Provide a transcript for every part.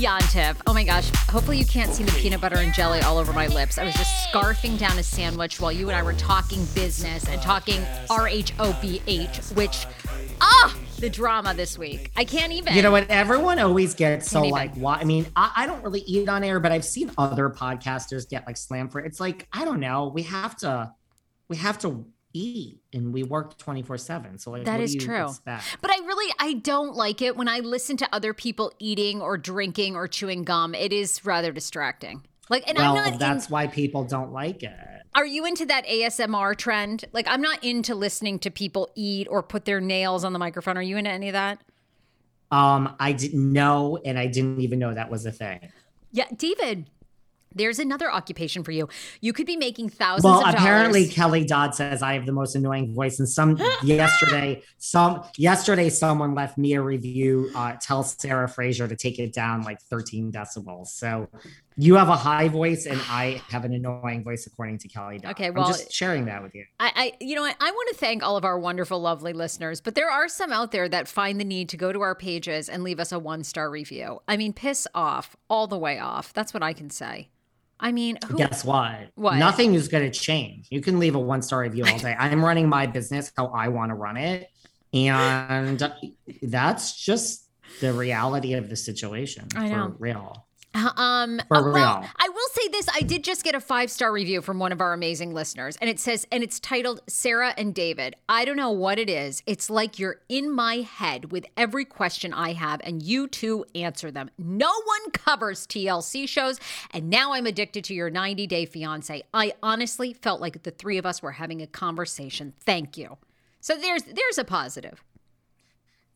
Yontef. Oh my gosh. Hopefully, you can't see the peanut butter and jelly all over my lips. I was just scarfing down a sandwich while you and I were talking business and talking R H O B H, which, ah, the drama this week. I can't even. You know what? Everyone always gets so even. like, why? I mean, I, I don't really eat on air, but I've seen other podcasters get like slammed for it. It's like, I don't know. We have to, we have to eat and we work 24 seven. So like, That is true. expect? But I really I don't like it when I listen to other people eating or drinking or chewing gum. It is rather distracting. Like, and well, I'm not. that's in, why people don't like it. are you into that ASMR trend? Like, I'm not into listening to people eat or put their nails on the microphone. Are you into any of that? Um, I didn't know, and I didn't even know that was a thing. Yeah, David. There's another occupation for you. You could be making thousands Well, apparently dollars. Kelly Dodd says I have the most annoying voice, and some yesterday, some yesterday someone left me a review. Uh, tell Sarah Fraser to take it down like 13 decibels. So you have a high voice, and I have an annoying voice, according to Kelly Dodd. Okay, I'm well- just sharing that with you. I, I, you know what? I want to thank all of our wonderful, lovely listeners, but there are some out there that find the need to go to our pages and leave us a one star review. I mean, piss off, all the way off. That's what I can say. I mean, who? Guess what? What? Nothing is going to change. You can leave a one star review all day. I'm running my business how I want to run it, and that's just the reality of the situation. I know. for real. Um, uh, well. I will say this: I did just get a five star review from one of our amazing listeners, and it says, and it's titled "Sarah and David." I don't know what it is. It's like you're in my head with every question I have, and you two answer them. No one covers TLC shows, and now I'm addicted to your 90 Day Fiance. I honestly felt like the three of us were having a conversation. Thank you. So there's there's a positive.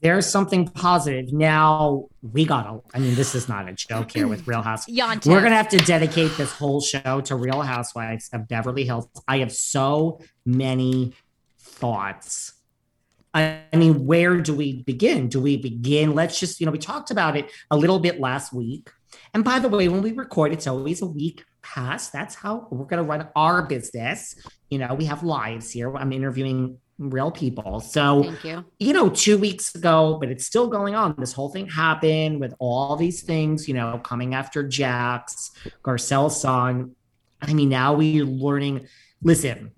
There's something positive. Now we gotta. I mean, this is not a joke here with Real Housewives. We're gonna have to dedicate this whole show to Real Housewives of Beverly Hills. I have so many thoughts. I I mean, where do we begin? Do we begin? Let's just, you know, we talked about it a little bit last week. And by the way, when we record, it's always a week past. That's how we're going to run our business. You know, we have lives here. I'm interviewing real people. So, Thank you. you know, two weeks ago, but it's still going on. This whole thing happened with all these things, you know, coming after Jax, Garcelle's song. I mean, now we're learning. Listen,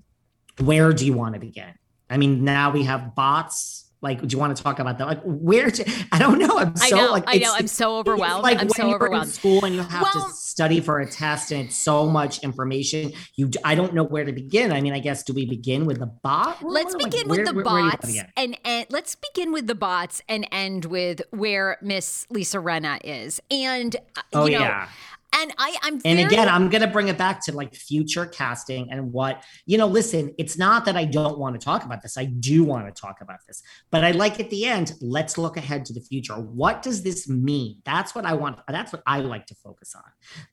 where do you want to begin? I mean, now we have bots. Like, do you want to talk about that? Like, where? To, I don't know. I'm I so know, like, I know. I'm so overwhelmed. Like I'm when so you're overwhelmed. in school and you have Well- to study for a test, and it's so much information. You, I don't know where to begin. I mean, I guess do we begin with the bot? Let's Like, begin where- with the where- where you wanna bots begin? and, and let's begin with the bots and end with where Miss Lisa Rinna is. And uh, Oh you know, yeah. And I I'm And again, I'm going to bring it back to like future casting and what, you know, listen, it's not that I don't want to talk about this. I do want to talk about this. But I like at the end, let's look ahead to the future. What does this mean? That's what I want. That's what I like to focus on.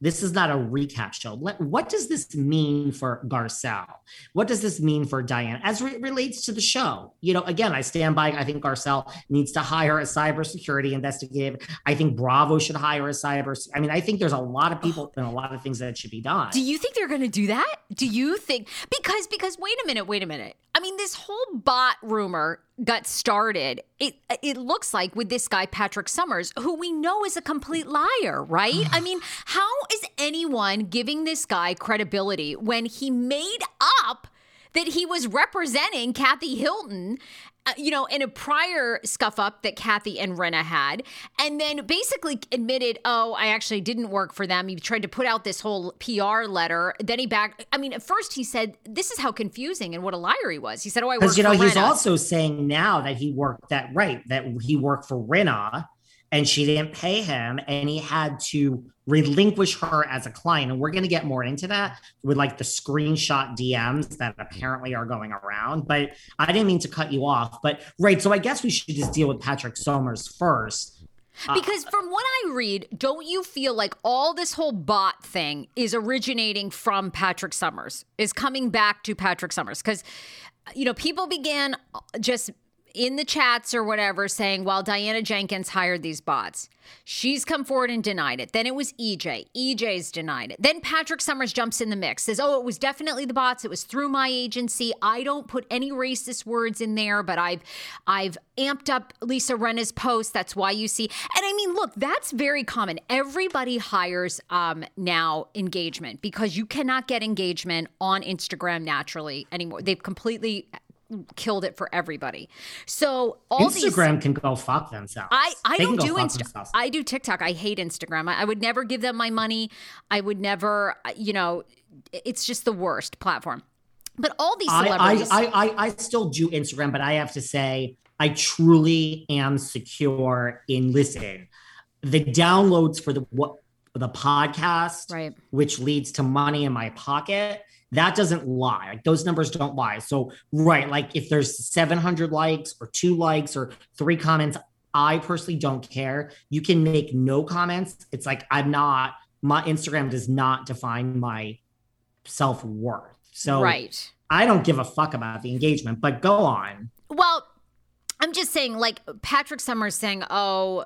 This is not a recap show. Let, what does this mean for Garcelle? What does this mean for Diane as it relates to the show? You know, again, I stand by, I think Garcelle needs to hire a cybersecurity investigative. I think Bravo should hire a cyber. I mean, I think there's a lot of people and a lot of things that should be done. Do you think they're going to do that? Do you think because because wait a minute, wait a minute. I mean, this whole bot rumor got started. It it looks like with this guy Patrick Summers, who we know is a complete liar, right? I mean, how is anyone giving this guy credibility when he made up that he was representing Kathy Hilton, uh, you know, in a prior scuff up that Kathy and Rinna had, and then basically admitted, oh, I actually didn't work for them. He tried to put out this whole PR letter. Then he back. I mean, at first he said, this is how confusing and what a liar he was. He said, oh, I worked Because you know he's also saying now that he worked that right that he worked for Rinna and she didn't pay him and he had to relinquish her as a client. And we're going to get more into that with like the screenshot DMs that apparently are going around but I didn't mean to cut you off. But right so I guess we should just deal with Patrick Summers first. Uh, Because from what I read, don't you feel like all this whole bot thing is originating from Patrick Summers, is coming back to Patrick Summers? Because, you know, people began just in the chats or whatever saying, well, Diana Jenkins hired these bots. She's come forward and denied it. Then it was EJ. EJ's denied it. Then Patrick Summers jumps in the mix, says, oh, it was definitely the bots. It was through my agency. I don't put any racist words in there, but I've I've amped up Lisa Rinna's post. That's why you see. And I mean, look, that's very common. Everybody hires um, now engagement because you cannot get engagement on Instagram naturally anymore. They've completely killed it for everybody. So all these Instagram can go fuck themselves I, I They don't do fuck Insta. themselves. I do TikTok. I hate Instagram. I, I would never give them my money. I would never, uh, you know, it's just the worst platform. But all these celebrities. I, I, I, I still do Instagram, but I have to say, I truly am secure in listen. The downloads for the what the podcast, Right. which leads to money in my pocket, that doesn't lie. Like those numbers don't lie. So, right, like if there's 700 likes or two likes or three comments, I personally don't care. You can make no comments. It's like I'm not. My Instagram does not define my self worth. So, right. I don't give a fuck about the engagement, but go on. Well, I'm just saying, like Patrick Summers saying, "Oh,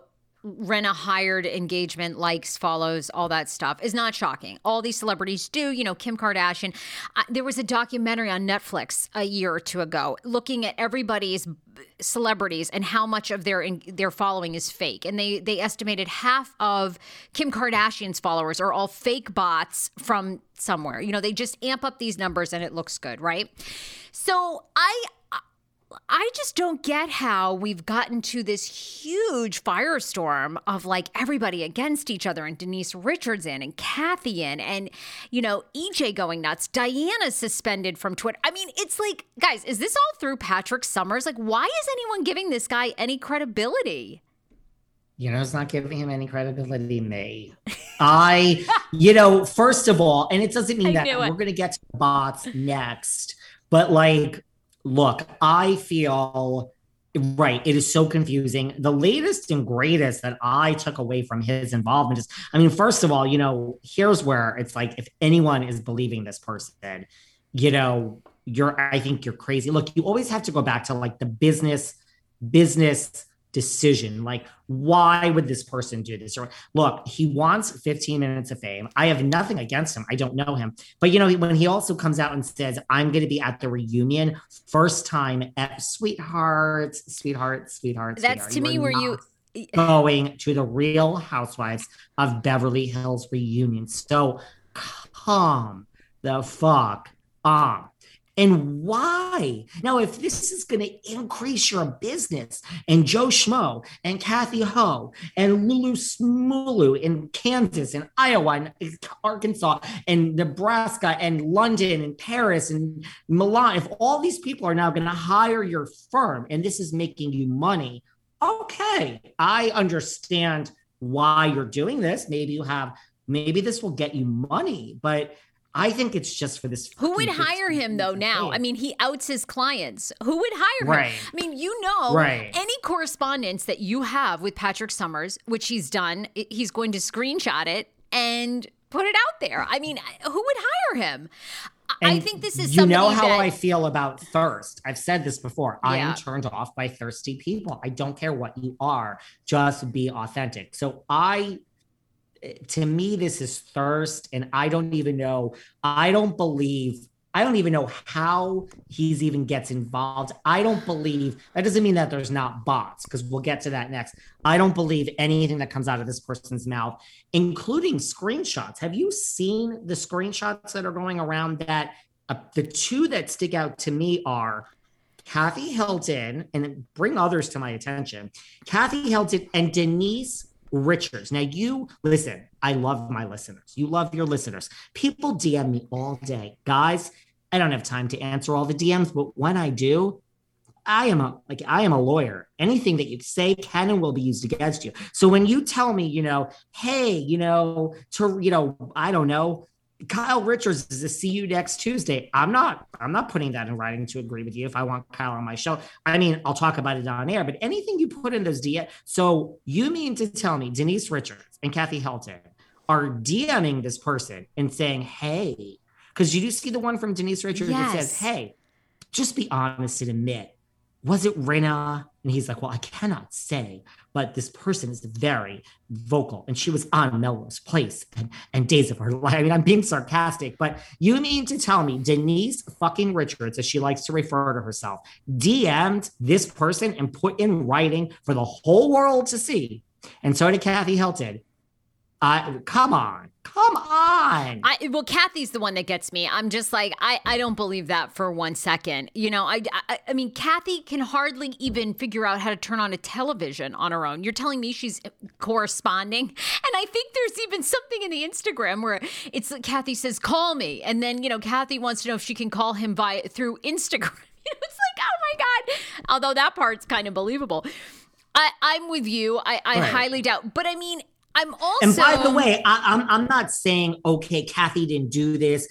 Rinna hired engagement, likes, follows, all that stuff," is not shocking. All these celebrities do. You know, Kim Kardashian. Uh, there was a documentary on Netflix a year or two ago looking at everybody's celebrities and how much of their their following is fake, and they they estimated half of Kim Kardashian's followers are all fake bots from somewhere. You know, they just amp up these numbers and it looks good, right? So I I just don't get how we've gotten to this huge firestorm of like everybody against each other and Denise Richards in and Kathy in and, you know, EJ going nuts. Diana suspended from Twitter. I mean, it's like, guys, is this all through Patrick Summers? Like, why is anyone giving this guy any credibility? You know, it's not giving him any credibility. Me, I, you know, first of all, and it doesn't mean I that we're going to get to bots next, but like, look, I feel right. It is so confusing. The latest and greatest that I took away from his involvement is, I mean, first of all, you know, here's where it's like, if anyone is believing this person, you know, you're, I think you're crazy. Look, you always have to go back to like the business, business decision. Like, why would this person do this? Or look, he wants 15 minutes of fame. I have nothing against him. I don't know him. But you know, when he also comes out and says, I'm going to be at the reunion, first time at sweethearts, sweethearts, sweethearts. That's sweetheart. to me where you going to the real housewives of Beverly Hills reunion. So calm the fuck on. And why? Now, if this is going to increase your business, and Joe Schmo and Kathy Ho and Lulu Smulu in Kansas and Iowa and Arkansas and Nebraska and London and Paris and Milan, if all these people are now going to hire your firm and this is making you money, okay, I understand why you're doing this. Maybe you have, maybe this will get you money, but I think it's just for this. Who would hire him though now? I mean, he outs his clients. Who would hire right. him? I mean, you know, right. any correspondence that you have with Patrick Summers, which he's done, he's going to screenshot it and put it out there. I mean, who would hire him? And I think this is you know how that, I feel about thirst. I've said this before. Yeah. I am turned off by thirsty people. I don't care what you are, just be authentic. So I to me this is thirst and I don't even know I don't believe I don't even know how he's even gets involved. I don't believe that doesn't mean that there's not bots because we'll get to that next. I don't believe anything that comes out of this person's mouth, including screenshots. Have you seen the screenshots that are going around that uh, the two that stick out to me are Kathy Hilton and bring others to my attention. Kathy Hilton and Denise Richards. Now, you listen, I love my listeners. You love your listeners. People DM me all day. Guys, I don't have time to answer all the DMs, but when I do, I am a like I am a lawyer. Anything that you say can and will be used against you. So when you tell me, you know, hey, you know, to you know, I don't know, Kyle Richards is to see you next Tuesday. I'm not, I'm not putting that in writing to agree with you if I want Kyle on my show. I mean, I'll talk about it on air, but anything you put in those DM. So you mean to tell me Denise Richards and Kathy Hilton are DMing this person and saying, hey, because you do see the one from Denise Richards yes. that says, hey, just be honest and admit was it Rinna? And he's like, well, I cannot say, but this person is very vocal. And she was on Melrose Place and, and Days of Her Life. I mean, I'm being sarcastic, but you mean to tell me Denise fucking Richards, as she likes to refer to herself, DM'd this person and put in writing for the whole world to see. And so did Kathy Hilton. Uh, come on. Come on. I, well, Kathy's the one that gets me. I'm just like, I, I don't believe that for one second. You know, I, I, I mean, Kathy can hardly even figure out how to turn on a television on her own. You're telling me she's corresponding? And I think there's even something in the Instagram where it's like Kathy says, call me. And then, you know, Kathy wants to know if she can call him via through Instagram. it's like, oh my God. Although that part's kind of believable. I, I'm with you. I, I Right. highly doubt. But I mean, I'm also. And by the way, I, I'm I'm not saying okay, Kathy didn't do this,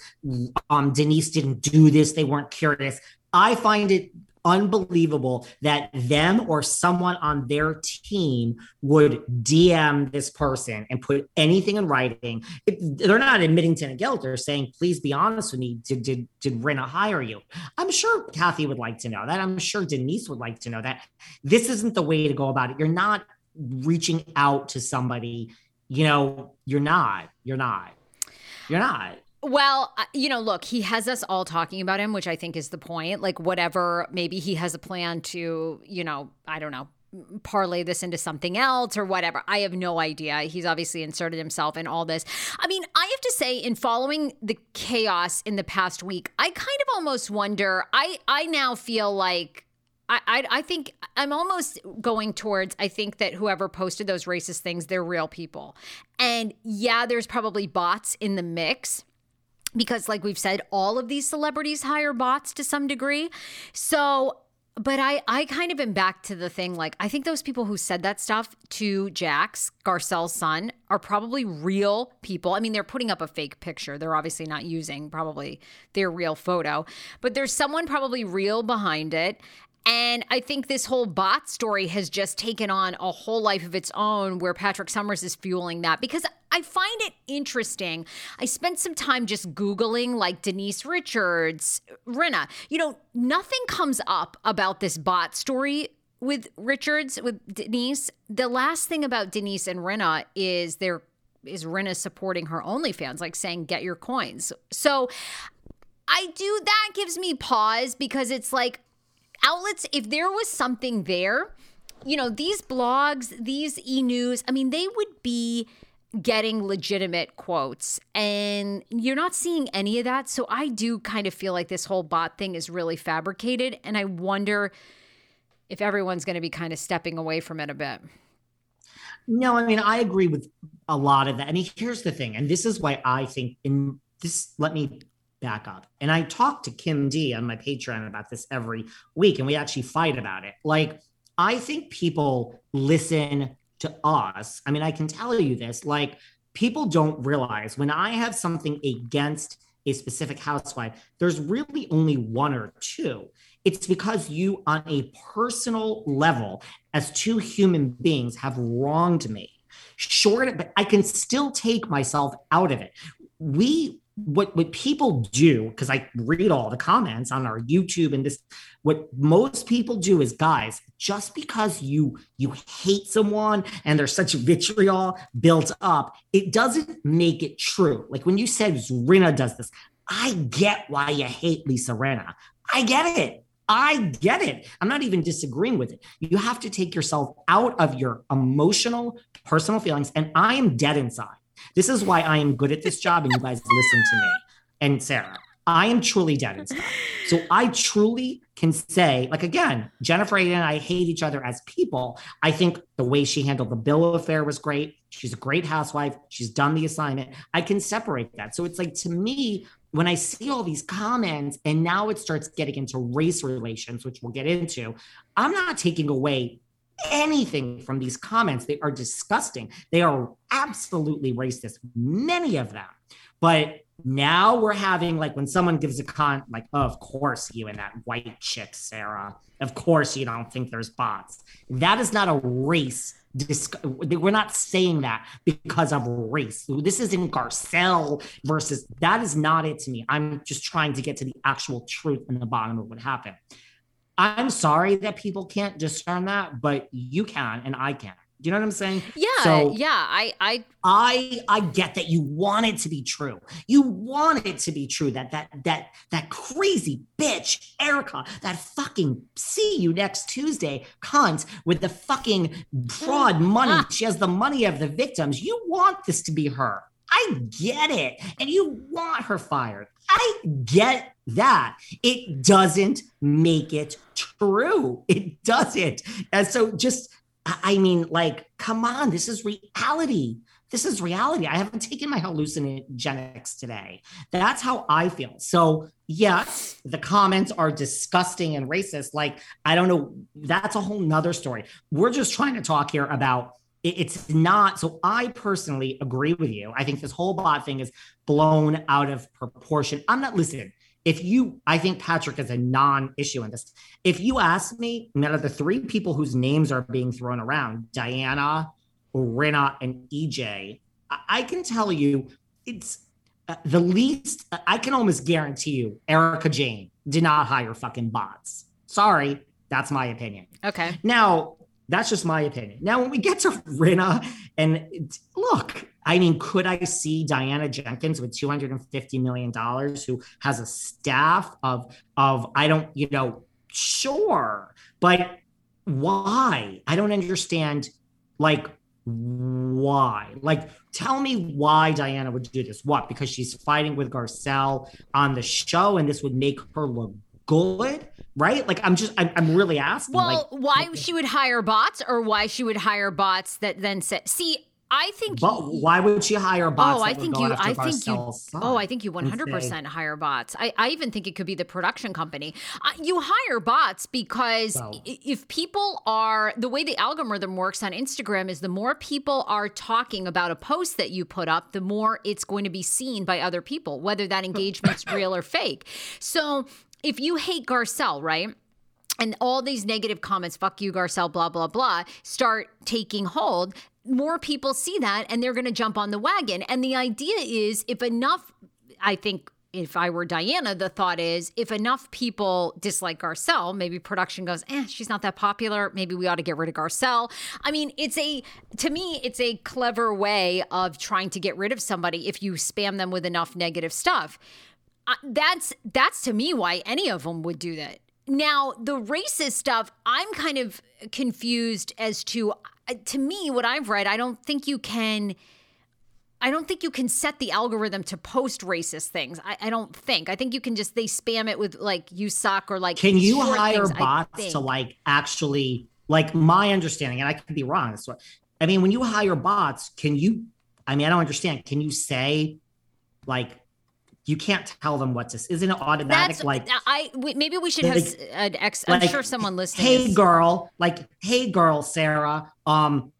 um, Denise didn't do this. They weren't curious. I find it unbelievable that them or someone on their team would DM this person and put anything in writing. It, they're not admitting to any guilt. They're saying, "Please be honest with me. Did did did Rinna hire you?" I'm sure Kathy would like to know that. I'm sure Denise would like to know that. This isn't the way to go about it. You're not reaching out to somebody you know you're not you're not you're not Well, uh, you know, look, he has us all talking about him, which I think is the point. Like, whatever, maybe he has a plan to, you know, I don't know, parlay this into something else or whatever. I have no idea. He's obviously inserted himself in all this. I mean, I have to say, in following the chaos in the past week, I kind of almost wonder. I I now feel like I, I, I think I'm almost going towards I think that whoever posted those racist things, they're real people. And yeah, there's probably bots in the mix because like we've said, all of these celebrities hire bots to some degree. So but I, I kind of am back to the thing like I think those people who said that stuff to Jax, Garcelle's son, are probably real people. I mean, they're putting up a fake picture. They're obviously not using probably their real photo, but there's someone probably real behind it. And I think this whole bot story has just taken on a whole life of its own where Patrick Summers is fueling that because I find it interesting. I spent some time just Googling like Denise Richards, Rinna. You know, nothing comes up about this bot story with Richards with Denise. The last thing about Denise and Rinna is there is Rinna supporting her OnlyFans, like saying get your coins. So I do that gives me pause because it's like outlets. If there was something there, you know, these blogs, these e news. I mean, they would be getting legitimate quotes and you're not seeing any of that so i do kind of feel like this whole bot thing is really fabricated and i wonder if everyone's going to be kind of stepping away from it a bit no i mean i agree with a lot of that i mean here's the thing and this is why i think in this let me back up and i talk to kim d on my patreon about this every week and we actually fight about it like i think people listen to us, I mean, I can tell you this like, people don't realize when I have something against a specific housewife, there's really only one or two. It's because you, on a personal level, as two human beings, have wronged me. Short, but I can still take myself out of it. We what what people do because i read all the comments on our youtube and this what most people do is guys just because you you hate someone and there's such vitriol built up it doesn't make it true like when you said Rinna does this i get why you hate lisa Rinna i get it I get it. I'm not even disagreeing with it. You have to take yourself out of your emotional, personal feelings. And I am dead inside. This is why I am good at this job and you guys listen to me. And Sarah, I am truly dead inside. So I truly can say, like again, Jennifer and I hate each other as people. I think the way she handled the bill affair was great. She's a great housewife. She's done the assignment. I can separate that. So it's like to me, when I see all these comments and now it starts getting into race relations, which we'll get into, I'm not taking away anything from these comments. They are disgusting. They are absolutely racist, many of them. But now we're having like when someone gives a con, like, oh, of course you and that white chick, Sarah. Of course you don't think there's bots. That is not a race. we're not saying that because of race. This isn't Garcelle versus that is not it to me. I'm just trying to get to the actual truth in the bottom of what happened. I'm sorry that people can't discern that, but you can and I can. Do you know what I'm saying? Yeah, so yeah. I, I, I, I get that you want it to be true. You want it to be true that that that that crazy bitch Erica, that fucking see you next Tuesday cunt with the fucking fraud money. she has the money of the victims. You want this to be her. I get it, and you want her fired. I get that. It doesn't make it true. It doesn't. And so just, I mean, like, come on, this is reality. This is reality. I haven't taken my hallucinogenics today. That's how I feel. So, yes, the comments are disgusting and racist. Like, I don't know. That's a whole nother story. We're just trying to talk here about it's not so i personally agree with you. I think this whole bot thing is blown out of proportion. I'm not listening if you i think patrick is a non-issue in this if you ask me out of the three people whose names are being thrown around diana Rinna, and ej i can tell you it's uh, the least i can almost guarantee you erica jayne did not hire fucking bots. Sorry that's my opinion. Okay. Now that's just my opinion. Now, when we get to Rinna, and look, I mean, could I see Diana Jenkins with two hundred and fifty million dollars, who has a staff of of I don't, you know, sure, but why? I don't understand. Like, why? Like, tell me why Diana would do this. What? Because she's fighting with Garcelle on the show, and this would make her look good right like i'm just i'm, I'm really asking well like, why she would hire bots or why she would hire bots that then say see I think. But why would she hire bots? Oh, I think you. I think you. Oh, I think you one hundred percent hire bots. I, I even think it could be the production company. Uh, you hire bots because if people are the way the algorithm works on Instagram is the more people are talking about a post that you put up, the more it's going to be seen by other people, whether that engagement's real or fake. So if you hate Garcelle, right? And all these negative comments, fuck you, Garcelle, blah, blah, blah, start taking hold, more people see that and they're going to jump on the wagon. And the idea is if enough, I think if I were Diana, the thought is if enough people dislike Garcelle, maybe production goes, eh, she's not that popular. Maybe we ought to get rid of Garcelle. I mean, it's a, to me, it's a clever way of trying to get rid of somebody if you spam them with enough negative stuff. That's, that's to me why any of them would do that. Now, the racist stuff, I'm kind of confused as to, uh, to me, what I've read, I don't think you can I don't think you can set the algorithm to post racist things. I, I, don't think. I think you can just they spam it with like you suck or like. Can you hire things, bots to like actually like my understanding, and I could be wrong. So, I mean, when you hire bots, can you? I mean, I don't understand. Can you say like you can't tell them what to. Isn't it automatic? That's, like I maybe we should like, have an ex. I'm like, sure someone listening. Hey, is, girl, like hey, girl, Sarah. Um,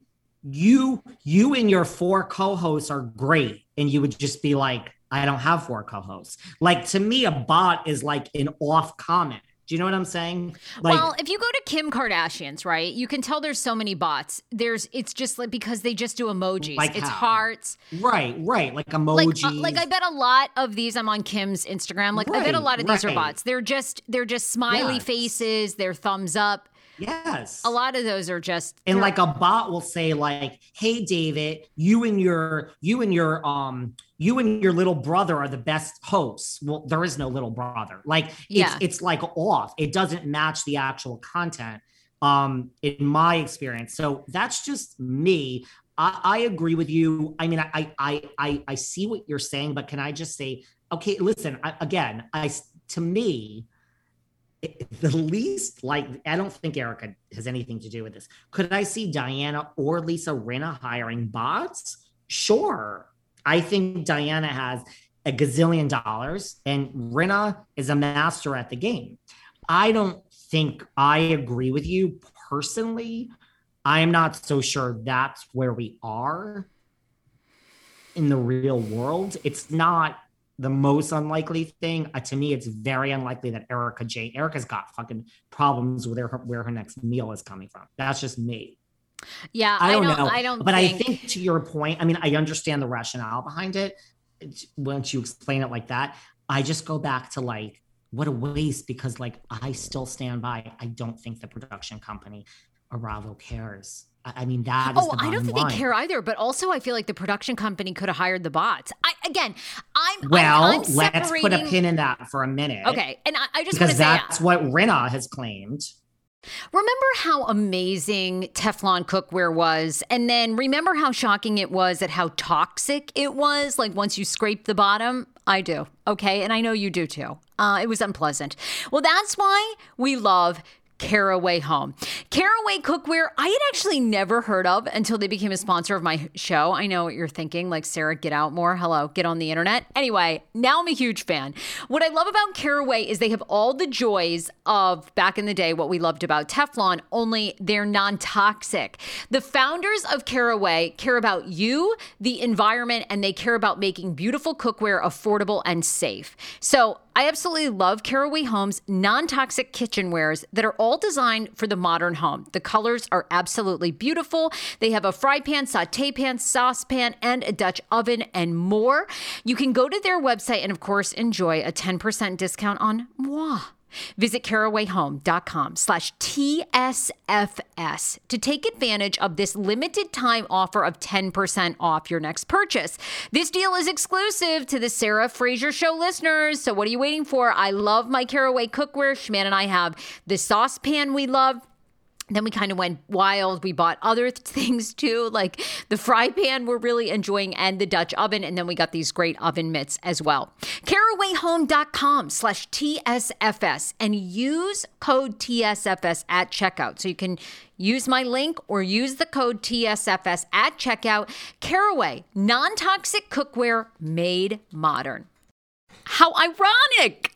you you and your four co-hosts are great and you would just be like i don't have four co-hosts like to me a bot is like an off comment do you know what I'm saying? Like, well, if you go to Kim Kardashian's, right, you can tell there's so many bots. There's, it's just like because they just do emojis. Like it's how? hearts. Right, right, like emojis. Like, uh, like, I bet a lot of these. I'm on Kim's Instagram. Like right, I bet a lot of these are bots. They're just, they're just smiley yes. faces. They're thumbs up. Yes. A lot of those are just And like a bot will say like, "Hey David, you and your you and your um you and your little brother are the best hosts." Well, there is no little brother. Like it's yeah. it's like off. It doesn't match the actual content um in my experience. So that's just me. I, I agree with you. I mean, I, I I I see what you're saying, but can I just say, okay, listen, I, again, I to me, the least like I don't think Erica has anything to do with this. Could I see Diana or Lisa Rinna hiring bots? Sure. I think Diana has a gazillion dollars and Rinna is a master at the game. I don't think I agree with you personally. I am not so sure that's where we are in the real world. It's not the most unlikely thing. Uh, to me, it's very unlikely that Erica Jayne, Erica's got fucking problems with her, where her next meal is coming from. That's just me. Yeah, I don't, I don't know. I don't. But think... I think to your point, I mean, I understand the rationale behind it. Once you explain it like that, I just go back to like, what a waste because like I still stand by. I don't think the production company Bravo cares. I mean, that oh, I don't think line. they care either. But also, I feel like the production company could have hired the bots. I again, I'm well. I'm, I'm let's put a pin in that for a minute. Okay, and I, I just because say, that's what Rinna has claimed. Remember how amazing Teflon cookware was? And then remember how shocking it was at how toxic it was? Like once you scrape the bottom? I do. Okay. And I know you do too. Uh, it was unpleasant. Well, that's why we love Caraway Home. Caraway Cookware, I had actually never heard of until they became a sponsor of my show. I know what you're thinking, like, Sarah, get out more. Hello, get on the internet. Anyway, now I'm a huge fan. What I love about Caraway is they have all the joys of back in the day, what we loved about Teflon, only they're non toxic. The founders of Caraway care about you, the environment, and they care about making beautiful cookware affordable and safe. So I absolutely love Caraway Home's non toxic kitchenwares that are all designed for the modern home. The colors are absolutely beautiful. They have a fry pan, saute pan, saucepan, and a Dutch oven, and more. You can go to their website and, of course, enjoy a 10% discount on moi. Visit carawayhome.com slash TSFS to take advantage of this limited time offer of 10% off your next purchase. This deal is exclusive to the Sarah Fraser Show listeners. So what are you waiting for? I love my Caraway cookware. Schman and I have the saucepan we love then we kind of went wild. We bought other things too, like the fry pan we're really enjoying and the Dutch oven. And then we got these great oven mitts as well. CarawayHome.com slash TSFS and use code TSFS at checkout. So you can use my link or use the code TSFS at checkout. Caraway, non-toxic cookware made modern. How ironic!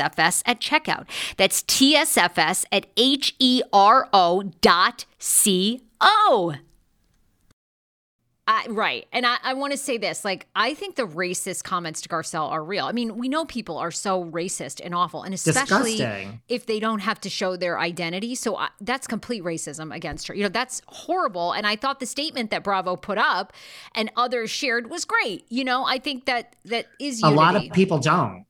TSFS at checkout. That's TSFS at H E R O dot C O. I, right. And I, I want to say this like, I think the racist comments to Garcelle are real. I mean, we know people are so racist and awful, and especially Disgusting. if they don't have to show their identity. So I, that's complete racism against her. You know, that's horrible. And I thought the statement that Bravo put up and others shared was great. You know, I think that that is A lot of people don't.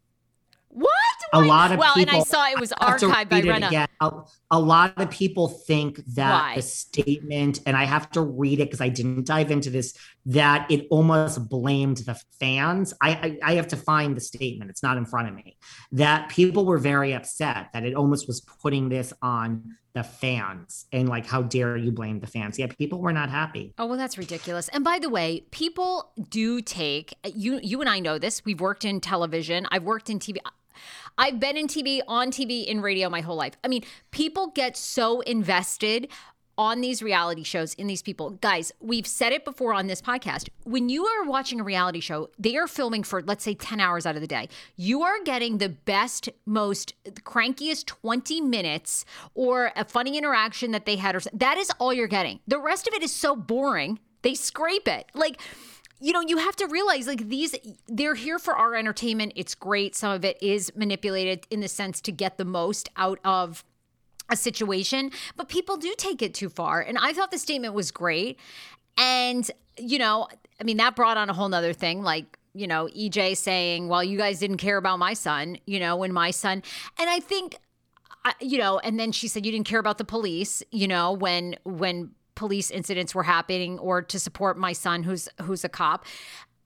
What? A lot of well, people. and I saw it was I have to archived by Rinna. A, a lot of people think that Why? the statement, and I have to read it because I didn't dive into this, that it almost blamed the fans. I, I I have to find the statement. It's not in front of me. That people were very upset that it almost was putting this on the fans and like, how dare you blame the fans? Yeah, people were not happy. Oh well, that's ridiculous. And by the way, people do take you. You and I know this. We've worked in television. I've worked in TV. I've been in TV, on TV, in radio my whole life. I mean, people get so invested on these reality shows in these people. Guys, we've said it before on this podcast. When you are watching a reality show, they are filming for let's say 10 hours out of the day. You are getting the best, most crankiest 20 minutes or a funny interaction that they had or that is all you're getting. The rest of it is so boring. They scrape it. Like you know, you have to realize like these, they're here for our entertainment. It's great. Some of it is manipulated in the sense to get the most out of a situation, but people do take it too far. And I thought the statement was great. And, you know, I mean, that brought on a whole nother thing. Like, you know, EJ saying, well, you guys didn't care about my son, you know, when my son, and I think, you know, and then she said you didn't care about the police, you know, when when police incidents were happening or to support my son who's who's a cop.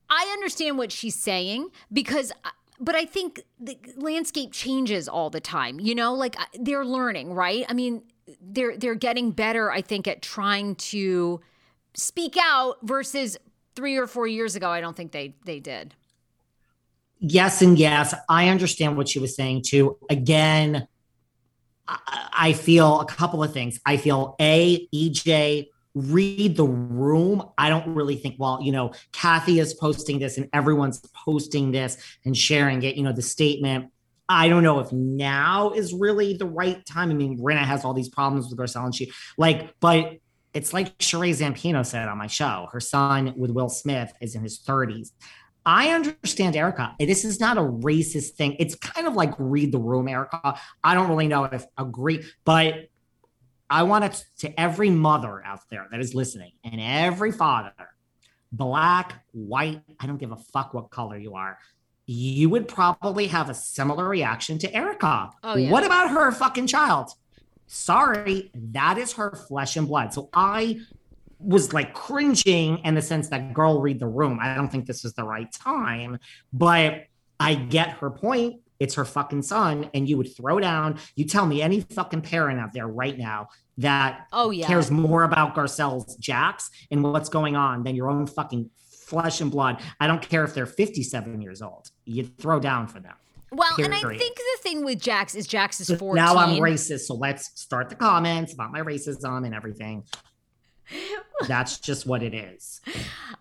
I understand what she's saying because but I think the landscape changes all the time. You know, like uh, they're learning, right? I mean, they're they're getting better I think at trying to speak out versus 3 or 4 years ago I don't think they they did. Yes, and yes, I understand what she was saying too. Again, I, I feel a couple of things. I feel A, EJ, read the room. I don't really think, well, you know, Kathy is posting this and everyone's posting this and sharing it, you know, the statement. I don't know if now is really the right time. I mean, Rinna has all these problems with Garcelle and she like, but it's like Sheree Zampino said on my show. Her son with Will Smith is in his 30s. I understand Erica. This is not a racist thing. It's kind of like read the room, Erica. I don't really know if agree, but I want it to every mother out there that is listening and every father, black, white, I don't give a fuck what color you are. You would probably have a similar reaction to Erica. Oh, yeah. What about her fucking child? Sorry, that is her flesh and blood. So I was like cringing in the sense that girl read the room. I don't think this is the right time, but I get her point. It's her fucking son, and you would throw down. You tell me any fucking parent out there right now that Oh yeah. cares more about Garcelle's Jax and what's going on than your own fucking flesh and blood. I don't care if they're 57 years old. You throw down for them. Well, and I think the thing with Jax is Jax is So 14. now I'm racist, so let's start the comments about my racism and everything. That's just what it is.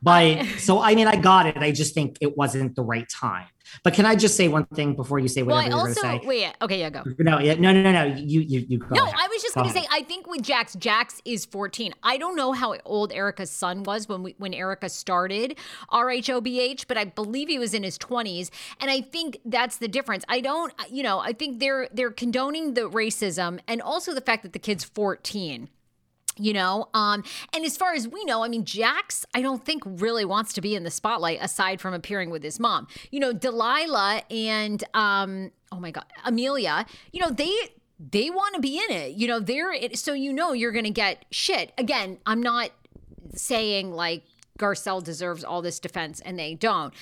But so I mean, I got it. I just think it wasn't the right time. But can I just say one thing before you say Well, whatever I you're going to say? wait. Okay, yeah, go. No, yeah, no, no, no, no. You, you, you go. No, ahead. I was just going to say I think with Jax, Jax is 14. I don't know how old Erica's son was when we when Erica started RHOBH, but I believe he was in his 20s, and I think that's the difference. I don't, you know, I think they're they're condoning the racism and also the fact that the kid's 14 you know um and as far as we know i mean jax i don't think really wants to be in the spotlight aside from appearing with his mom. You know delilah and um oh my god amelia you know they they want to be in it. You know they're so you know you're gonna get shit. Again i'm not saying like garcelle deserves all this defense and they don't.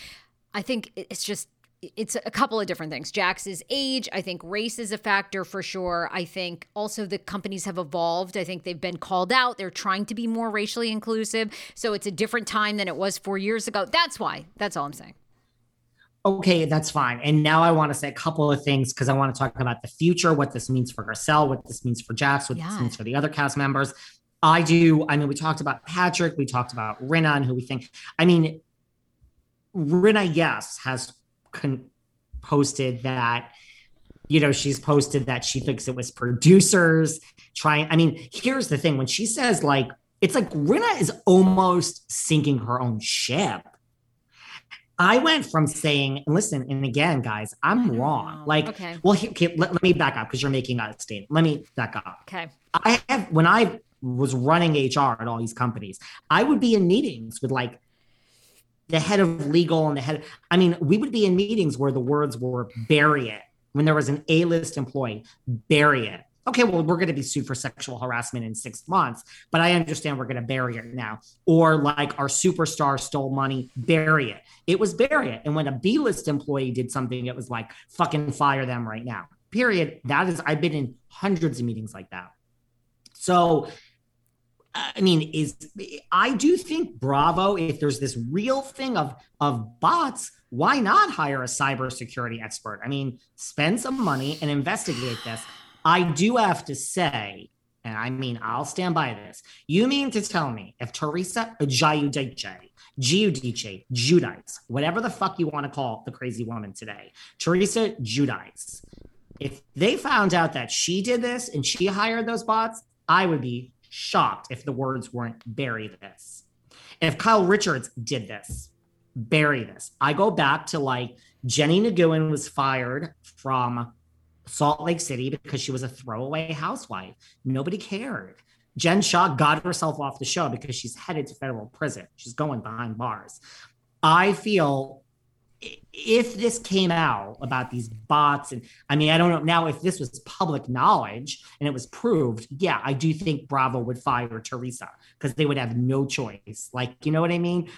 I think it's just it's a couple of different things. Jax's age, I think race is a factor for sure. I think also the companies have evolved. I think they've been called out. They're trying to be more racially inclusive. So it's a different time than it was four years ago. That's why. That's all I'm saying. Okay, that's fine. And now I want to say a couple of things because I want to talk about the future, what this means for Garcelle, what this means for Jax, what Yeah. this means for the other cast members. I do. I mean, we talked about Patrick, we talked about Rinna and who we think. I mean, Rinna, yes, has con- posted that you know, she's posted that she thinks it was producers trying. I mean, here's the thing when she says, like, it's like Rinna is almost sinking her own ship. I went from saying, listen, and again, guys, I'm wrong. Like, okay. well, okay, let, let me back up because you're making a statement. Let me back up. Okay. I have, when I was running HR at all these companies, I would be in meetings with like the head of legal and the head. I mean, we would be in meetings where the words were bury it. When there was an A list employee, bury it okay, well, we're going to be sued for sexual harassment in six months, but I understand we're going to bury it now. Or like our superstar stole money, bury it. It was bury it. And when a B list employee did something, it was like, fucking fire them right now. Period. That is, I've been in hundreds of meetings like that. So, I mean, is I do think Bravo, if there's this real thing of of bots, why not hire a cybersecurity expert? I mean, spend some money and investigate this. I do have to say, and I mean, I'll stand by this. You mean to tell me if Teresa Giudice, Giudice, Judice, whatever the fuck you want to call the crazy woman today, Teresa Giudice, if they found out that she did this and she hired those bots, I would be shocked if the words weren't bury this. If Kyle Richards did this, bury this. I go back to like Jennie Nguyen was fired from Salt Lake City because she was a throwaway housewife. Nobody cared. Jen Shah got herself off the show because she's headed to federal prison. She's going behind bars. I feel if this came out about these bots, and I mean, I don't know now if this was public knowledge and it was proved, yeah, I do think Bravo would fire Teresa because they would have no choice. Like, you know what I mean?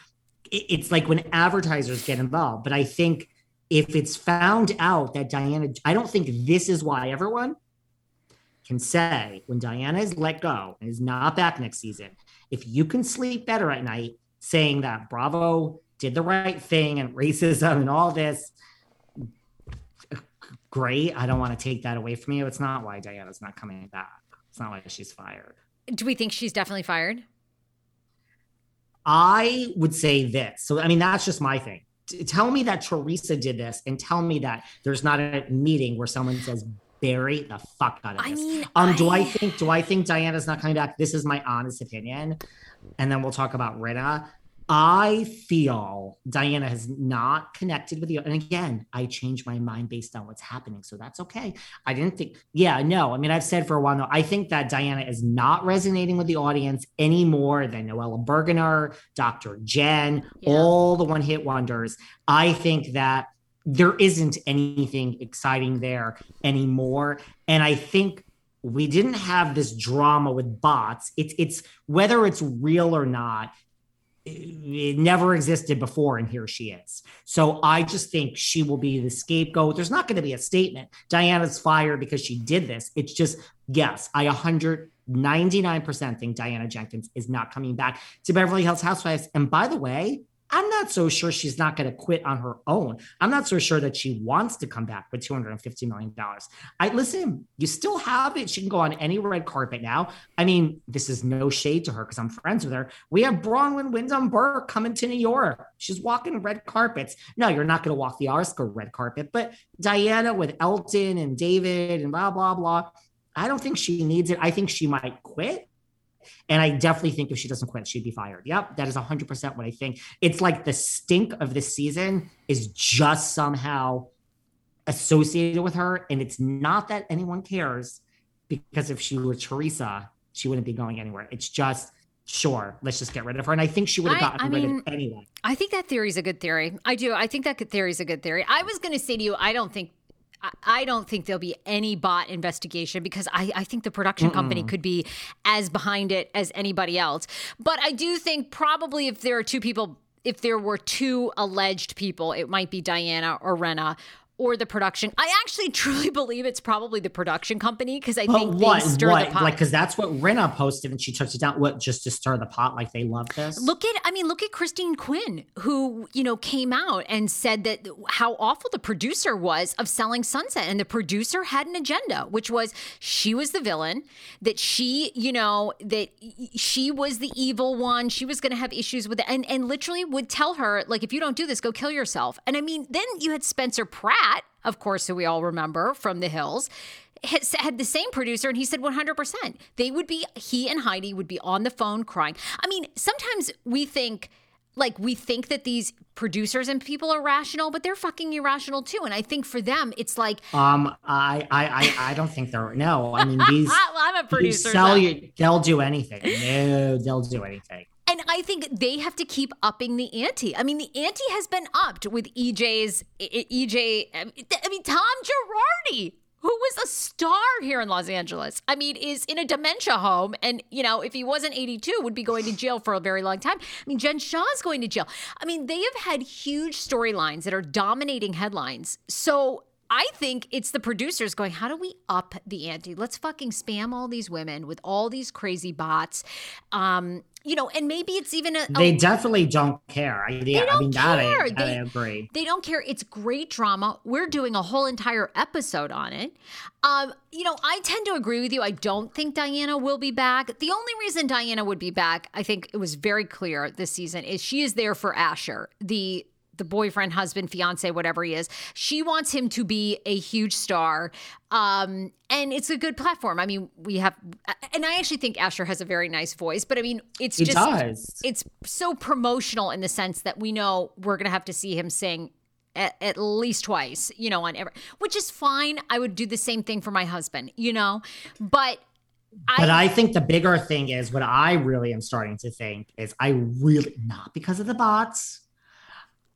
It's like when advertisers get involved, but I think if it's found out that Diana, I don't think this is why everyone can say when Diana is let go and is not back next season, if you can sleep better at night saying that Bravo did the right thing and racism and all this, great. I don't want to take that away from you. It's not why Diana's not coming back. It's not why she's fired. Do we think she's definitely fired? I would say this. So, I mean, that's just my thing tell me that Teresa did this and tell me that there's not a meeting where someone says bury the fuck out of this. I mean, um, I... do I think do I think Diana's not coming back? This is my honest opinion, and then we'll talk about Rinna. I feel Diana has not connected with you. And again, I change my mind based on what's happening. So that's okay. I didn't think, yeah, no. I mean, I've said for a while now, I think that Diana is not resonating with the audience any more than Noella Bergener, Dr. Jen, yeah. all the one hit wonders. I think that there isn't anything exciting there anymore. And I think we didn't have this drama with bots. It's it's whether it's real or not it never existed before and here she is. So i just think she will be the scapegoat. There's not going to be a statement. Diana's fired because she did this. It's just yes i 199% think diana jenkins is not coming back to beverly hills housewives. And by the way I'm not so sure she's not going to quit on her own. I'm not so sure that she wants to come back with $250 million. I listen, you still have it. She can go on any red carpet now. I mean, this is no shade to her because I'm friends with her. We have Bronwyn Windham Burke coming to New York. She's walking red carpets. No, you're not going to walk the Oscar red carpet, but Diana with Elton and David and blah, blah, blah. I don't think she needs it. I think she might quit and I definitely think if she doesn't quit, she'd be fired. Yep, that is 100% what I think. It's like the stink of this season is just somehow associated with her. And it's not that anyone cares because if she were Teresa, she wouldn't be going anywhere. It's just, sure, let's just get rid of her. And I think she would have gotten I, I mean, rid of anyway. I think that theory is a good theory. I do. I think that theory is a good theory. I was going to say to you, I don't think I don't think there'll be any bot investigation because I, I think the production Mm-mm. company could be as behind it as anybody else. But I do think probably if there are two people, if there were two alleged people, it might be Diana or Rinna or the production. I actually truly believe it's probably the production company because I think what, they stir what? the pot. Like, because that's what Rinna posted and she took it down. What, just to stir the pot? Like they love this. Look at, I mean, look at Christine Quinn, who you know came out and said that how awful the producer was of selling Sunset, and the producer had an agenda, which was she was the villain, that she, you know, that she was the evil one. She was going to have issues with it, and and literally would tell her like, if you don't do this, go kill yourself. And I mean, then you had Spencer Pratt of course, who we all remember from The Hills, had the same producer and he said 100%. They would be, he and Heidi would be on the phone crying. I mean, sometimes we think, like we think that these producers and people are rational, but they're fucking irrational too. And I think for them, it's like um, I I I, I don't think they're no. I mean these. well, I'm a producer. Sell you, they'll do anything. No, they'll do anything. And I think they have to keep upping the ante. I mean, the ante has been upped with EJ's EJ. I mean, Tom Girardi who was a star here in Los Angeles. I mean, is in a dementia home. And, you know, if he wasn't 82, would be going to jail for a very long time. I mean, Jen Shah's going to jail. I mean, they have had huge storylines that are dominating headlines. So I think it's the producers going, how do we up the ante? Let's fucking spam all these women with all these crazy bots. Um, you know, and maybe it's even a. a they definitely don't care. I, they don't mean, care. That I, that they, I agree. They don't care. It's great drama. We're doing a whole entire episode on it. Um, you know, I tend to agree with you. I don't think Diana will be back. The only reason Diana would be back, I think it was very clear this season, is she is there for Asher, the the boyfriend, husband, fiance, whatever he is. She wants him to be a huge star. Um, and it's a good platform. I mean, we have, and I actually think Asher has a very nice voice, but I mean, it's he just, does. it's so promotional in the sense that we know we're going to have to see him sing at, at, least twice, you know, on every, which is fine. I would do the same thing for my husband, you know, but but I, I, think the bigger thing is what I really am starting to think is I really not because of the bots,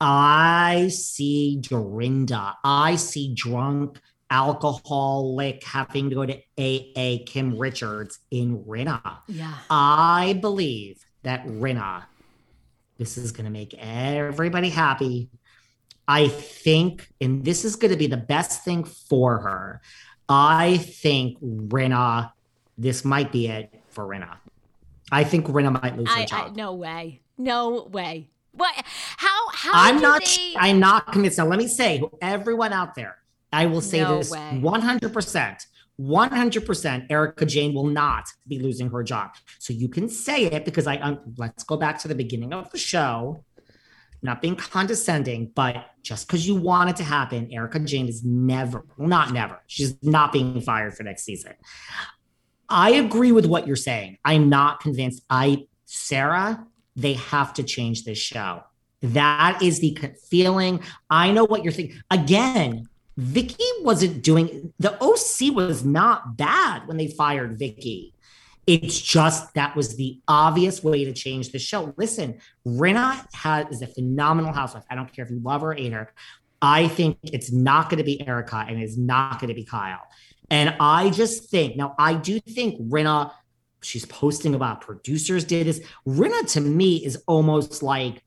I see Dorinda. I see drunk, alcoholic, having to go to AA Kim Richards in Rinna. Yeah. I believe that Rinna, this is going to make everybody happy. I think, and this is going to be the best thing for her. I think Rinna, this might be it for Rinna. I think Rinna might lose her job. I, no way. No way. What? How? How? I'm not. They... I'm not convinced. Now, let me say, everyone out there, I will say no this 100. percent 100% Erica Jayne will not be losing her job. So you can say it because I um, let's go back to the beginning of the show. Not being condescending, but just because you want it to happen, Erica Jayne is never, not never, she's not being fired for next season. I agree with what you're saying. I'm not convinced. I, Sarah, they have to change this show. That is the feeling. I know what you're thinking. Again, Vicki wasn't doing the OC was not bad when they fired Vicki. It's just that was the obvious way to change the show. Listen, Rinna has is a phenomenal housewife. I don't care if you love her or hate her. I think it's not going to be Erica and it's not going to be Kyle. And I just think now I do think Rinna she's posting about producers did this. Rinna to me is almost like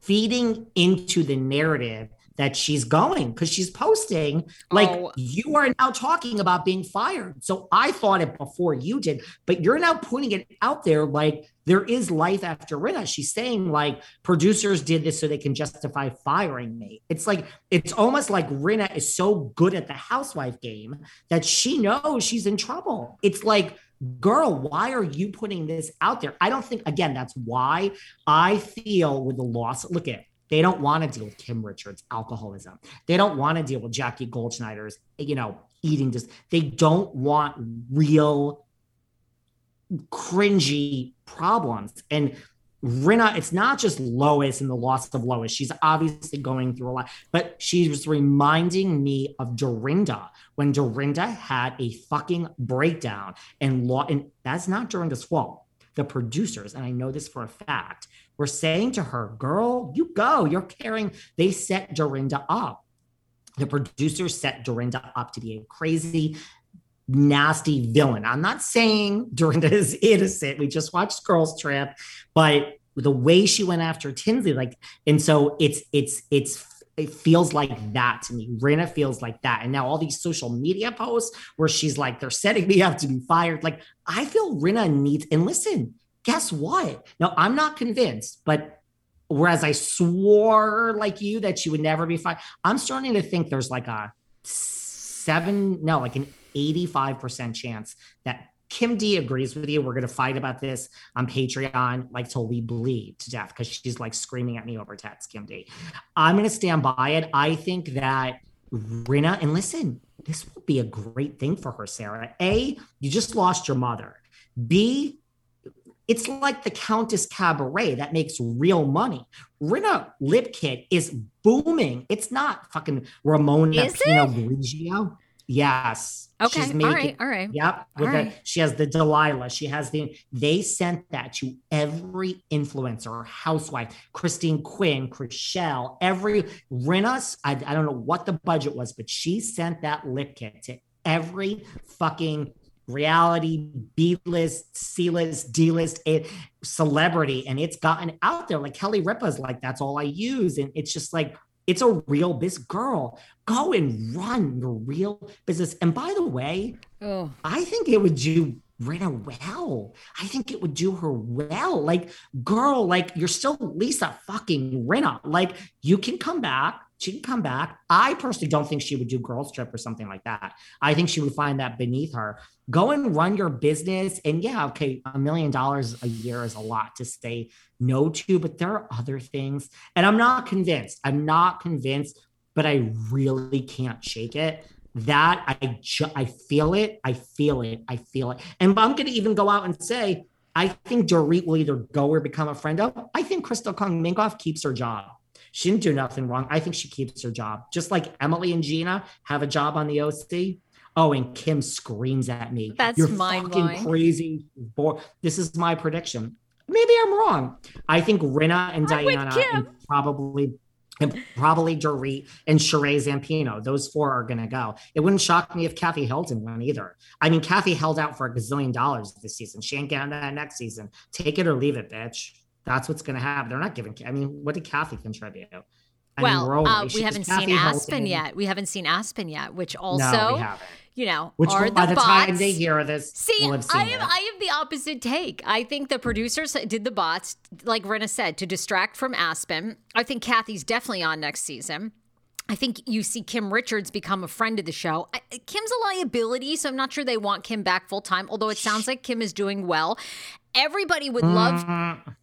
feeding into the narrative that she's going because she's posting like oh. you are now talking about being fired. So I thought it before you did, but you're now putting it out there like there is life after Rinna. She's saying like producers did this so they can justify firing me. It's like it's almost like Rinna is so good at the housewife game that she knows she's in trouble. It's like girl, why are you putting this out there? I don't think, again, that's why I feel with the loss. Look at it. they don't want to deal with Kim Richards' alcoholism. They don't want to deal with Jackie Goldschneider's, you know, eating just. They don't want real cringy problems. And Rinna, it's not just Lois and the loss of Lois. She's obviously going through a lot, but she was reminding me of Dorinda when Dorinda had a fucking breakdown and law. And that's not Dorinda's fault. The producers, and I know this for a fact, were saying to her, girl, you go, you're caring. They set Dorinda up. The producers set Dorinda up to be a crazy, nasty villain. I'm not saying Dorinda is innocent. We just watched Girls Trip, but the way she went after Tinsley, like, and so it's it's it's it feels like that to me. Rinna feels like that. And now all these social media posts where she's like, they're setting me up to be fired. Like, I feel Rinna needs, and listen, guess what? Now, I'm not convinced, but whereas I swore like you that she would never be fired, I'm starting to think there's like a seven, no, like an 85% chance that Kim D agrees with you. We're going to fight about this on Patreon, like till we bleed to death, because she's like screaming at me over text, Kim D. I'm going to stand by it. I think that Rinna, and listen, this will be a great thing for her, Sarah. A, you just lost your mother. B, it's like the Countess Cabaret that makes real money. Rinna Lip Kit is booming. It's not fucking Ramona Is Pinot Grigio. Yes. Okay. She's all making- right. All right. Yep. All the, right. she has the Delilah. She has the. They sent that to every influencer, housewife, Christine Quinn, Chrishell, every Rinna's. I, I don't know what the budget was, but she sent that lip kit to every fucking reality B list, C list, D list a- eh, celebrity, and it's gotten out there. Like Kelly Ripa's like, that's all I use, and it's just like. It's a real biz girl. Go and run your real business. And by the way, Oh, I think it would do Rita well. I think it would do her well. Like, girl, like you're still Lisa fucking Rinna. Like, you can come back. She can come back. I personally don't think she would do Girls Trip or something like that. I think she would find that beneath her. Go and run your business. And yeah, okay, a million dollars a year is a lot to say no to, but there are other things. And I'm not convinced. I'm not convinced, but I really can't shake it that I ju- I feel it, I feel it, I feel it. And I'm going to even go out and say, I think Dorit will either go or become a friend of. I think Crystal Kung Minkoff keeps her job. She didn't do nothing wrong. I think she keeps her job. Just like Emily and Gina have a job on the OC. Oh, and Kim screams at me. That's You're fucking crazy. Boy, this is my prediction. Maybe I'm wrong. I think Rinna and I'm Diana and probably and probably Dorit and Sheree Zampino. Those four are going to go. It wouldn't shock me if Kathy Hilton went either. I mean, Kathy held out for a gazillion dollars this season. She ain't getting that next season. Take it or leave it, bitch. That's what's going to happen. They're not giving. I mean, what did Kathy contribute? I well, we're uh, we haven't Kathy seen. Aspen yet. We haven't seen Aspen yet, which also, no, you know, Which are by the, the time they hear this, See, we'll I am it. I am the opposite take. I think the producers did the bots, like Rinna said, to distract from Aspen. I think Kathy's definitely on next season. I think you see Kim Richards become a friend of the show. I, Kim's a liability, so I'm not sure they want Kim back full time. Although it sounds like Kim is doing well. Everybody would love Mm,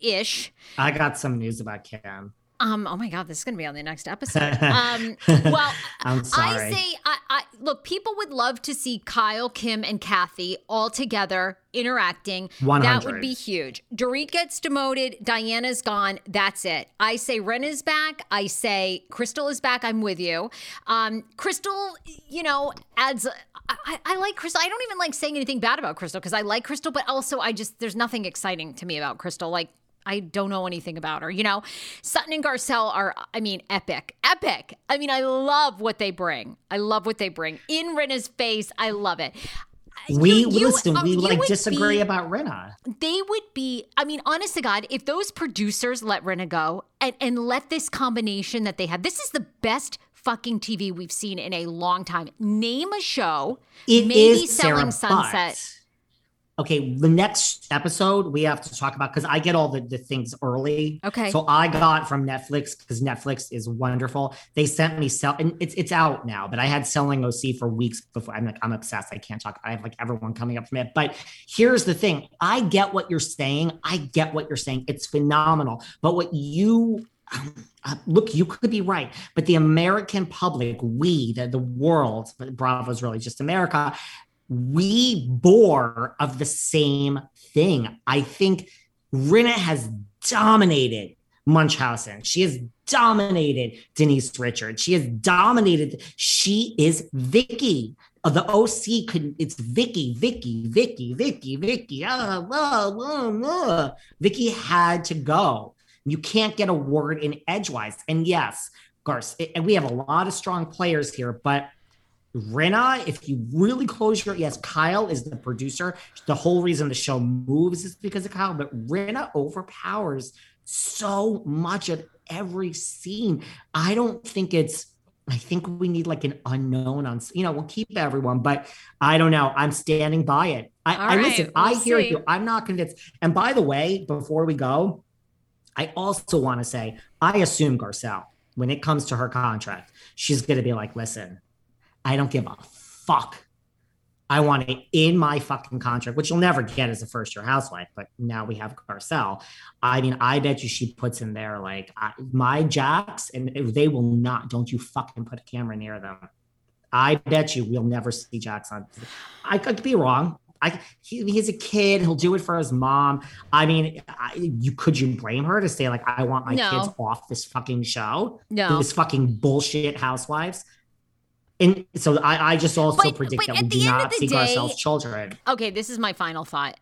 ish. I got some news about Kim. Um. Oh my God, this is going to be on the next episode. Um. Well, I'm sorry. I say, I, I look. People would love to see Kyle, Kim, and Kathy all together interacting. 100. That would be huge. Dorit gets demoted. Diana's gone. That's it. I say Ren is back. I say Crystal is back. I'm with you. Um, Crystal, you know, adds. I, I- I like Crystal. I don't even like saying anything bad about Crystal because I like Crystal, but also I just there's nothing exciting to me about Crystal. Like I don't know anything about her. You know, Sutton and Garcelle are, I mean, epic, epic. I mean, I love what they bring. I love what they bring in Rinna's face. I love it. We You- you- listen. uh, we like disagree be- about Rinna. They would be, I mean, honest to God, if those producers let Rinna go and, and let this combination that they have, this is the best fucking TV we've seen in a long time. Name a show, It maybe is selling Sarah, Sunset. but- Okay, the next episode we have to talk about because I get all the, the things early. Okay. So I got from Netflix because Netflix is wonderful. They sent me sell and it's it's out now, but I had selling OC for weeks before. I'm like, I'm obsessed. I can't talk. I have like everyone coming up from it. But here's the thing. I get what you're saying. I get what you're saying. It's phenomenal. But what you uh, look, you could be right, but the American public, we, the, the world, but Bravo's really just America, we bore of the same thing. I think Rinna has dominated Munchausen. She has dominated Denise Richards. She has dominated. She is Vicki. Uh, The OC could. It's Vicki, Vicki, Vicki, Vicki, Vicki. Ah, blah, blah, blah. Vicki had to go. You can't get a word in edgewise. And yes, Garce, we have a lot of strong players here, but Rinna, if you really close your yes, Kyle is the producer. The whole reason the show moves is because of Kyle, but Rinna overpowers so much of every scene. I don't think it's I think we need like an unknown on you know, we'll keep everyone, but I don't know. I'm standing by it. I, I right, listen, I we'll hear see. you. I'm not convinced. And by the way, before we go, I also want to say I assume Garcelle, when it comes to her contract, she's gonna be like, listen, I don't give a fuck I want it in my fucking contract, which you'll never get as a first year housewife. But now we have Garcelle. I mean, I bet you she puts in there like I, my jacks, and they will not. Don't you fucking put a camera near them. I bet you we'll never see Jax on. I could be wrong. I he, he's a kid. He'll do it for his mom. I mean, I, you could you blame her to say like I want my No. kids off this fucking show? No. this fucking bullshit Housewives. And so I, I just also But- predict but that we do the end of not the see day- Garcelle's children. okay this is my final thought.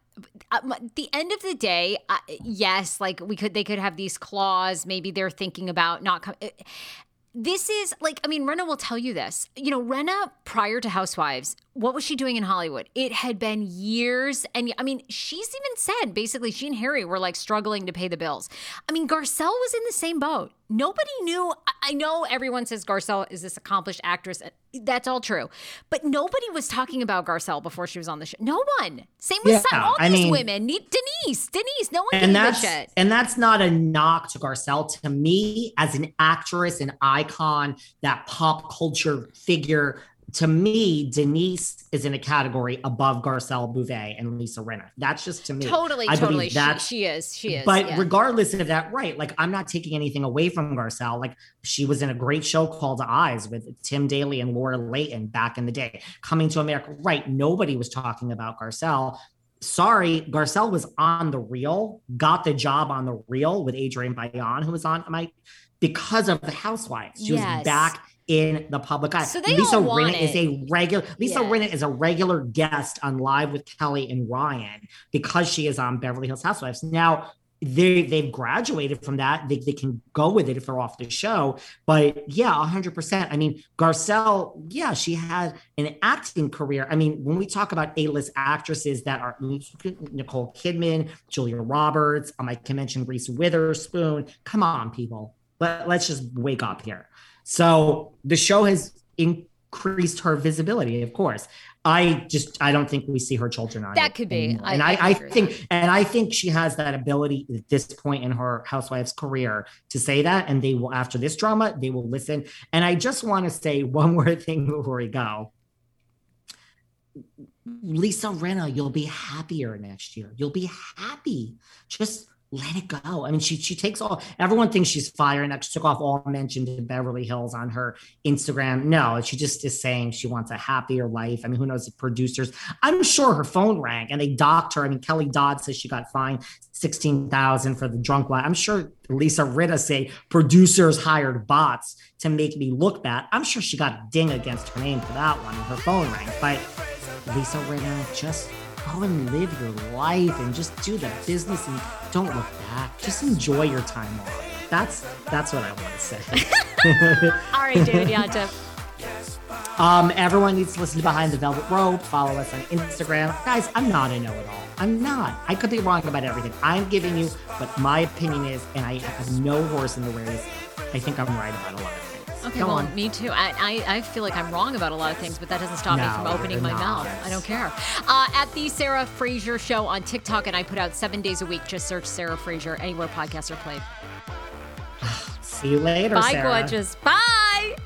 At the end of the day uh, yes like we could they could have these claws. Maybe they're thinking about not com- uh, this is like i mean Rinna will tell you this. You know Rinna prior to housewives what was she doing in hollywood? It had been years and i mean she's even said basically she and harry were like struggling to pay the bills. I mean garcelle was in the same boat. Nobody knew I- know everyone says garcelle is this accomplished actress uh, that's all true but nobody was talking about garcelle before she was on the show. No one. Same with Yeah, some, all I these mean- women denise denise no one and gave a that's shit. and that's not a knock to Garcelle. To me, as an actress, an icon, that pop culture figure. To me, Denise is in a category above Garcelle Beauvais and Lisa Rinna. That's just to me. totally I totally she, she is she is But yeah. regardless of that, right? Like I'm not taking anything away from Garcelle. Like she was in a great show called Eyes with Tim Daly and Laura Leighton back in the day. Coming to America, right? Nobody was talking about Garcelle. Sorry, Garcelle was on the Real, got the job on the Real with Adrienne Bailon, who was on my because of the Housewives. She Yes. was back in the public eye. So they Lisa Rinna is a regular. Lisa Yeah. Rinna is a regular guest on Live with Kelly and Ryan because she is on Beverly Hills Housewives. Now they they've graduated from that. They, they can go with it if they're off the show. But yeah, hundred percent. I mean, Garcelle, yeah, she had an acting career. I mean, when we talk about A-list actresses that are Nicole Kidman, Julia Roberts, um, I can mention Reese Witherspoon. Come on, people. Let, let's just wake up here. So the show has increased her visibility, of course. I just I don't think we see her children on That could be. anymore. And I I, I, think and I think she has that ability at this point in her housewife's career to say that. And they will after this drama, they will listen. And I just want to say one more thing before we go. Lisa Rinna, you'll be happier next year. You'll be happy. Just let it go. I mean, she she takes all everyone thinks she's firing. She took off all mention to Beverly Hills on her Instagram. No, she just is saying she wants a happier life. I mean, who knows the producers? I'm sure her phone rang and they docked her. I mean, Kelly Dodd says she got fined sixteen thousand for the drunk line. I'm sure Lisa Rinna say producers hired bots to make me look bad. I'm sure she got a ding against her name for that one. Her phone rang, but Lisa Rinna, just go and live your life and just do the business and don't look back. Just enjoy your time off. That's that's what I want to say. all right david Yontef. um, everyone needs to listen to Behind the Velvet Rope. Follow us on Instagram, guys. I'm not a know-it-all. I'm not. I could be wrong about everything. I'm giving you what my opinion is, and I have no horse in the race. I think I'm right about a lot of things. Okay, Go well, on. me too. I, I, I feel like I'm wrong about a lot of things, but that doesn't stop me from opening my not. mouth. I don't care. Uh, at the Sarah Fraser Show on TikTok, and I put out seven days a week. Just search Sarah Fraser anywhere podcasts are played. See you later, Bye, Sarah. gorgeous. Bye.